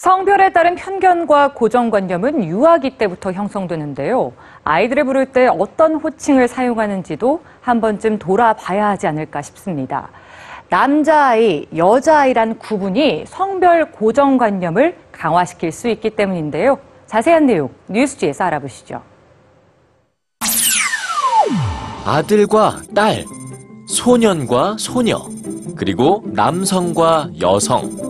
세대에 따른 편견과 고정관념은 유아기 때부터 형성되는데요. 아이들을 부를 때 어떤 호칭을 사용하는지도 한 번쯤 돌아봐야 하지 않을까 싶습니다. 남자아이, 여자아이란 구분이 성별 고정관념을 강화시킬 수 있기 때문인데요. 자세한 내용 뉴스지에서 알아보시죠. 아들과 딸, 소년과 소녀, 그리고 남성과 여성.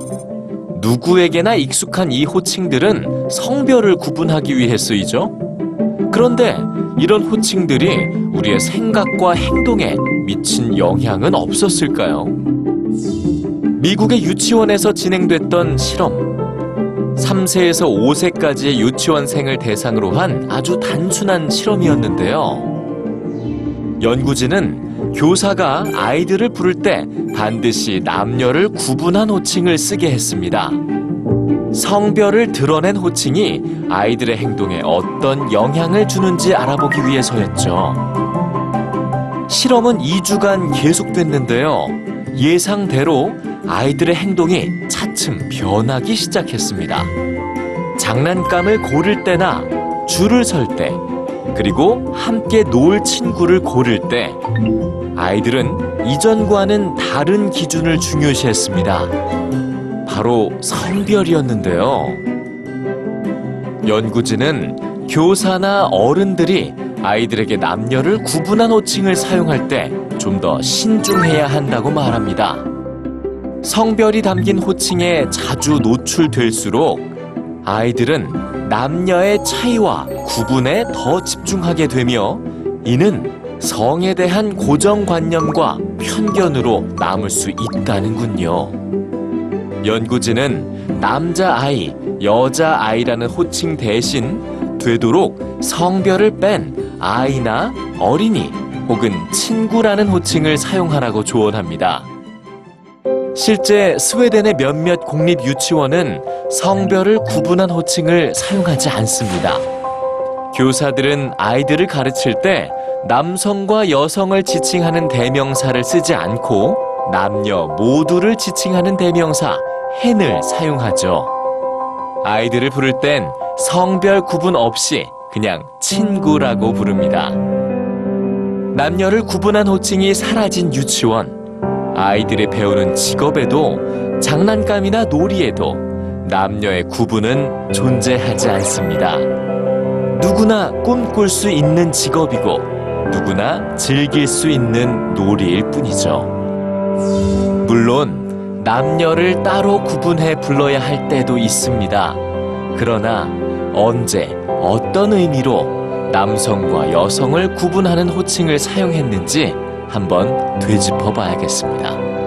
누구에게나 익숙한 이 호칭들은 성별을 구분하기 위해 쓰이죠. 그런데 이런 호칭들이 우리의 생각과 행동에 미친 영향은 없었을까요? 미국의 유치원에서 진행됐던 실험. 3세에서 5세까지의 유치원생을 대상으로 한 아주 단순한 실험이었는데요. 연구진은 교사가 아이들을 부를 때 반드시 남녀를 구분한 호칭을 쓰게 했습니다. 성별을 드러낸 호칭이 아이들의 행동에 어떤 영향을 주는지 알아보기 위해서였죠. 실험은 2주간 계속됐는데요. 예상대로 아이들의 행동이 차츰 변하기 시작했습니다. 장난감을 고를 때나 줄을 설 때, 그리고 함께 놀 친구를 고를 때 아이들은 이전과는 다른 기준을 중요시했습니다. 바로 성별이었는데요. 연구진은 교사나 어른들이 아이들에게 남녀를 구분한 호칭을 사용할 때 좀 더 신중해야 한다고 말합니다. 성별이 담긴 호칭에 자주 노출될수록 아이들은 남녀의 차이와 구분에 더 집중하게 되며 이는 성에 대한 고정관념과 편견으로 남을 수 있다는군요. 연구진은 남자아이, 여자아이라는 호칭 대신 되도록 성별을 뺀 아이나 어린이 혹은 친구라는 호칭을 사용하라고 조언합니다. 실제 스웨덴의 몇몇 공립 유치원은 성별을 구분한 호칭을 사용하지 않습니다. 교사들은 아이들을 가르칠 때 남성과 여성을 지칭하는 대명사를 쓰지 않고 남녀 모두를 지칭하는 대명사 헨을 사용하죠. 아이들을 부를 땐 성별 구분 없이 그냥 친구라고 부릅니다. 남녀를 구분한 호칭이 사라진 유치원. 아이들이 배우는 직업에도 장난감이나 놀이에도 남녀의 구분은 존재하지 않습니다. 누구나 꿈꿀 수 있는 직업이고 누구나 즐길 수 있는 놀이일 뿐이죠. 물론 남녀를 따로 구분해 불러야 할 때도 있습니다. 그러나 언제 어떤 의미로 남성과 여성을 구분하는 호칭을 사용했는지 한번 되짚어 봐야겠습니다.